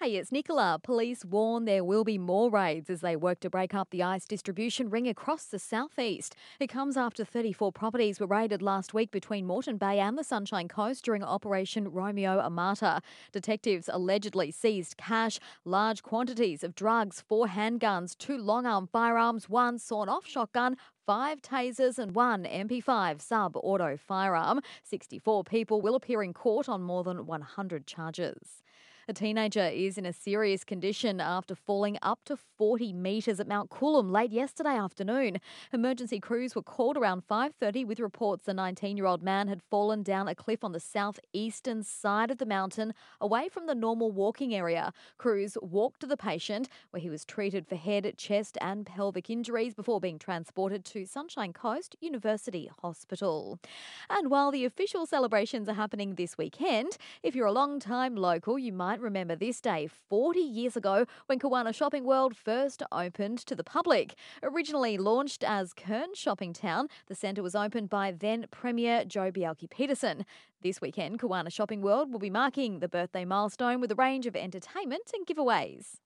Hey, it's Nicola. Police warn there will be more raids as they work to break up the ice distribution ring across the southeast. It comes after 34 properties were raided last week between Moreton Bay and the Sunshine Coast during Operation Romeo Amata. Detectives allegedly seized cash, large quantities of drugs, four handguns, two long arm firearms, one sawn off shotgun, five tasers and one MP5 sub auto firearm. 64 people will appear in court on more than 100 charges. A teenager is in a serious condition after falling up to 40 metres at Mount Coolum late yesterday afternoon. Emergency crews were called around 5:30 with reports the 19-year-old man had fallen down a cliff on the southeastern side of the mountain, away from the normal walking area. Crews walked to the patient, where he was treated for head, chest, and pelvic injuries before being transported to Sunshine Coast University Hospital. And while the official celebrations are happening this weekend, if you're a long-time local, you might might remember this day 40 years ago when Kawana Shopping World first opened to the public. Originally launched as Kern Shopping Town, the centre was opened by then Premier Joh Bjelke-Petersen. This weekend, Kawana Shopping World will be marking the birthday milestone with a range of entertainment and giveaways.